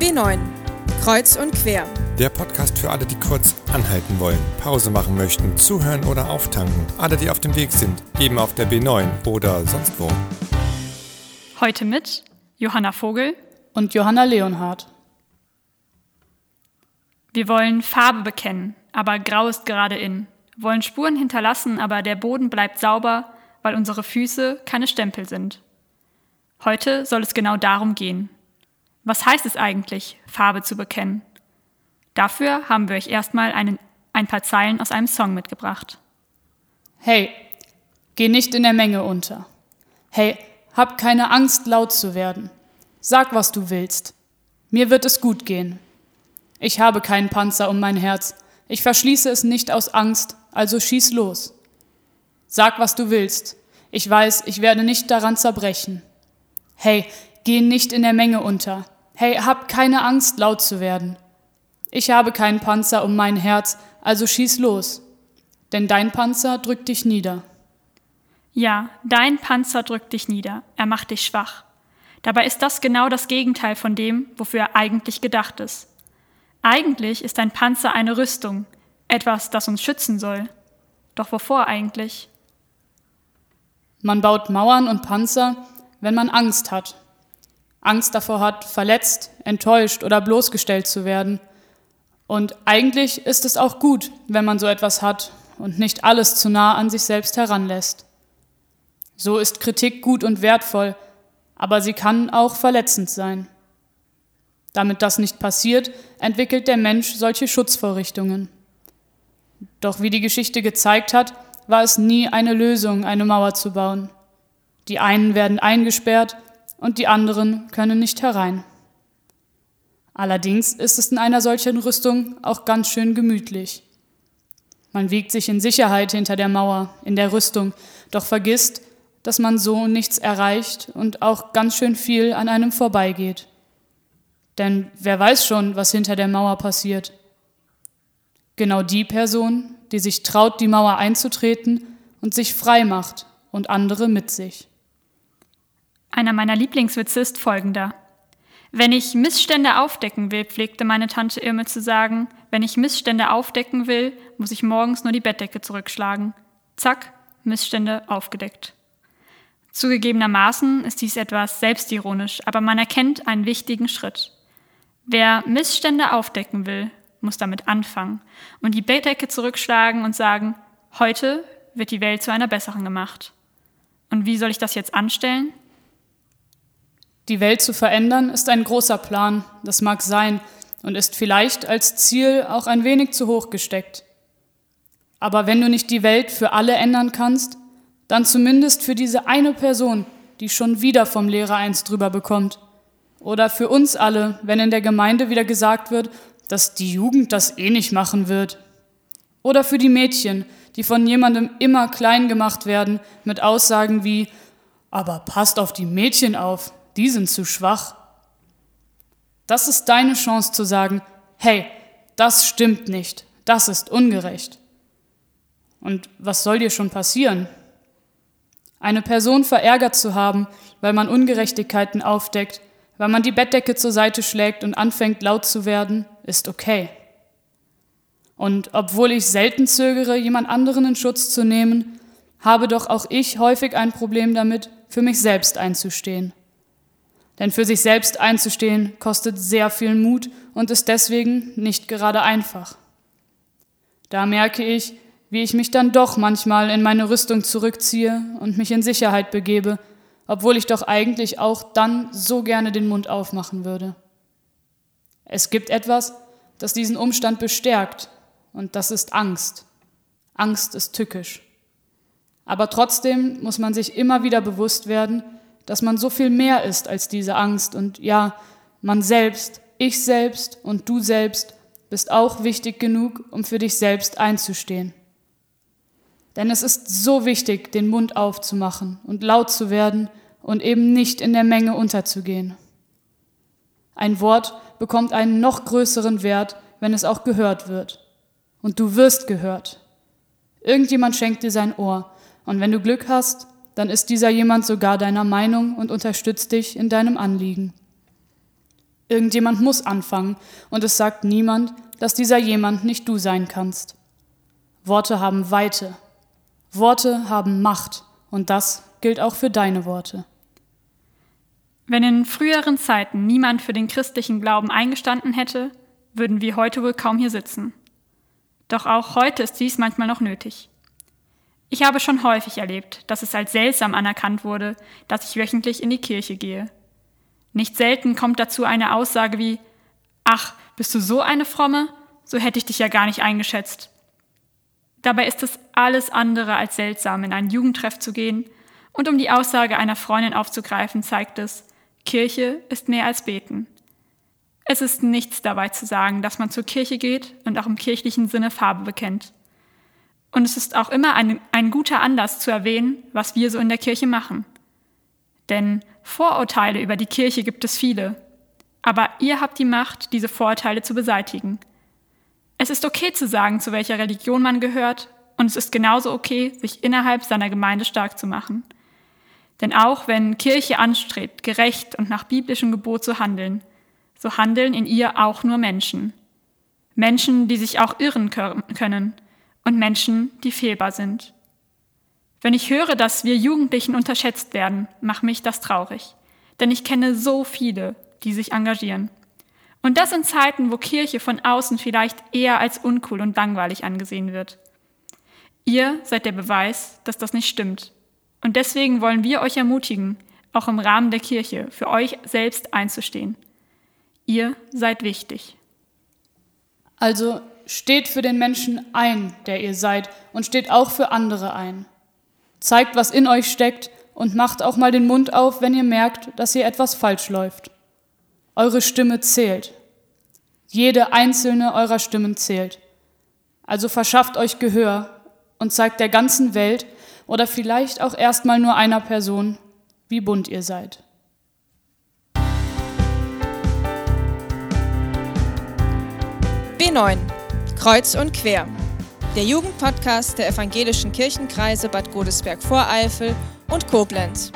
B9 Kreuz und quer. Der Podcast für alle, die kurz anhalten wollen, Pause machen möchten, zuhören oder auftanken. Alle, die auf dem Weg sind, eben auf der B9 oder sonst wo. Heute mit Johanna Vogel und Johanna Leonhardt. Wir wollen Farbe bekennen, aber grau ist gerade in. Wollen Spuren hinterlassen, aber der Boden bleibt sauber, weil unsere Füße keine Stempel sind. Heute soll es genau darum gehen. Was heißt es eigentlich, Farbe zu bekennen? Dafür haben wir euch erstmal einen, ein paar Zeilen aus einem Song mitgebracht. Hey, geh nicht in der Menge unter. Hey, hab keine Angst, laut zu werden. Sag, was du willst. Mir wird es gut gehen. Ich habe keinen Panzer um mein Herz. Ich verschließe es nicht aus Angst, also schieß los. Sag, was du willst. Ich weiß, ich werde nicht daran zerbrechen. Hey, geh nicht in der Menge unter. Hey, hab keine Angst, laut zu werden. Ich habe keinen Panzer um mein Herz, also schieß los. Denn dein Panzer drückt dich nieder. Ja, dein Panzer drückt dich nieder, er macht dich schwach. Dabei ist das genau das Gegenteil von dem, wofür er eigentlich gedacht ist. Eigentlich ist ein Panzer eine Rüstung, etwas, das uns schützen soll. Doch wovor eigentlich? Man baut Mauern und Panzer, wenn man Angst hat. Angst davor hat, verletzt, enttäuscht oder bloßgestellt zu werden. Und eigentlich ist es auch gut, wenn man so etwas hat und nicht alles zu nah an sich selbst heranlässt. So ist Kritik gut und wertvoll, aber sie kann auch verletzend sein. Damit das nicht passiert, entwickelt der Mensch solche Schutzvorrichtungen. Doch wie die Geschichte gezeigt hat, war es nie eine Lösung, eine Mauer zu bauen. Die einen werden eingesperrt und die anderen können nicht herein. Allerdings ist es in einer solchen Rüstung auch ganz schön gemütlich. Man wiegt sich in Sicherheit hinter der Mauer, in der Rüstung, doch vergisst, dass man so nichts erreicht und auch ganz schön viel an einem vorbeigeht. Denn wer weiß schon, was hinter der Mauer passiert. Genau die Person, die sich traut, die Mauer einzutreten und sich frei macht und andere mit sich. Einer meiner Lieblingswitze ist folgender. Wenn ich Missstände aufdecken will, pflegte meine Tante Irme zu sagen, wenn ich Missstände aufdecken will, muss ich morgens nur die Bettdecke zurückschlagen. Zack, Missstände aufgedeckt. Zugegebenermaßen ist dies etwas selbstironisch, aber man erkennt einen wichtigen Schritt. Wer Missstände aufdecken will, muss damit anfangen und die Bettdecke zurückschlagen und sagen, heute wird die Welt zu einer besseren gemacht. Und wie soll ich das jetzt anstellen? Die Welt zu verändern ist ein großer Plan, das mag sein und ist vielleicht als Ziel auch ein wenig zu hoch gesteckt. Aber wenn du nicht die Welt für alle ändern kannst, dann zumindest für diese eine Person, die schon wieder vom Lehrer eins drüber bekommt. Oder für uns alle, wenn in der Gemeinde wieder gesagt wird, dass die Jugend das eh nicht machen wird. Oder für die Mädchen, die von jemandem immer klein gemacht werden mit Aussagen wie, aber passt auf die Mädchen auf, die sind zu schwach. Das ist deine Chance zu sagen, hey, das stimmt nicht, das ist ungerecht. Und was soll dir schon passieren? Eine Person verärgert zu haben, weil man Ungerechtigkeiten aufdeckt, weil man die Bettdecke zur Seite schlägt und anfängt laut zu werden, ist okay. Und obwohl ich selten zögere, jemand anderen in Schutz zu nehmen, habe doch auch ich häufig ein Problem damit, für mich selbst einzustehen. Denn für sich selbst einzustehen kostet sehr viel Mut und ist deswegen nicht gerade einfach. Da merke ich, wie ich mich dann doch manchmal in meine Rüstung zurückziehe und mich in Sicherheit begebe, obwohl ich doch eigentlich auch dann so gerne den Mund aufmachen würde. Es gibt etwas, das diesen Umstand bestärkt, und das ist Angst. Angst ist tückisch. Aber trotzdem muss man sich immer wieder bewusst werden, dass man so viel mehr ist als diese Angst und ja, man selbst, ich selbst und du selbst bist auch wichtig genug, um für dich selbst einzustehen. Denn es ist so wichtig, den Mund aufzumachen und laut zu werden und eben nicht in der Menge unterzugehen. Ein Wort bekommt einen noch größeren Wert, wenn es auch gehört wird. Und du wirst gehört. Irgendjemand schenkt dir sein Ohr. Und wenn du Glück hast, dann ist dieser jemand sogar deiner Meinung und unterstützt dich in deinem Anliegen. Irgendjemand muss anfangen, und es sagt niemand, dass dieser jemand nicht du sein kannst. Worte haben Weite. Worte haben Macht, und das gilt auch für deine Worte. Wenn in früheren Zeiten niemand für den christlichen Glauben eingestanden hätte, würden wir heute wohl kaum hier sitzen. Doch auch heute ist dies manchmal noch nötig. Ich habe schon häufig erlebt, dass es als seltsam anerkannt wurde, dass ich wöchentlich in die Kirche gehe. Nicht selten kommt dazu eine Aussage wie Ach, bist du so eine Fromme? So hätte ich dich ja gar nicht eingeschätzt. Dabei ist es alles andere als seltsam, in einen Jugendtreff zu gehen, und um die Aussage einer Freundin aufzugreifen, zeigt es, Kirche ist mehr als beten. Es ist nichts dabei zu sagen, dass man zur Kirche geht und auch im kirchlichen Sinne Farbe bekennt. Und es ist auch immer ein, ein guter Anlass zu erwähnen, was wir so in der Kirche machen. Denn Vorurteile über die Kirche gibt es viele. Aber ihr habt die Macht, diese Vorurteile zu beseitigen. Es ist okay zu sagen, zu welcher Religion man gehört, und es ist genauso okay, sich innerhalb seiner Gemeinde stark zu machen. Denn auch wenn Kirche anstrebt, gerecht und nach biblischem Gebot zu handeln, so handeln in ihr auch nur Menschen. Menschen, die sich auch irren können und Menschen, die fehlbar sind. Wenn ich höre, dass wir Jugendlichen unterschätzt werden, macht mich das traurig. Denn ich kenne so viele, die sich engagieren. Und das in Zeiten, wo Kirche von außen vielleicht eher als uncool und langweilig angesehen wird. Ihr seid der Beweis, dass das nicht stimmt. Und deswegen wollen wir euch ermutigen, auch im Rahmen der Kirche für euch selbst einzustehen. Ihr seid wichtig. Also steht für den Menschen ein, der ihr seid, und steht auch für andere ein. Zeigt, was in euch steckt und macht auch mal den Mund auf, wenn ihr merkt, dass hier etwas falsch läuft. Eure Stimme zählt. Jede einzelne eurer Stimmen zählt. Also verschafft euch Gehör und zeigt der ganzen Welt oder vielleicht auch erstmal nur einer Person, wie bunt ihr seid. B9 Kreuz und quer der Jugendpodcast der evangelischen Kirchenkreise Bad Godesberg-Voreifel und Koblenz.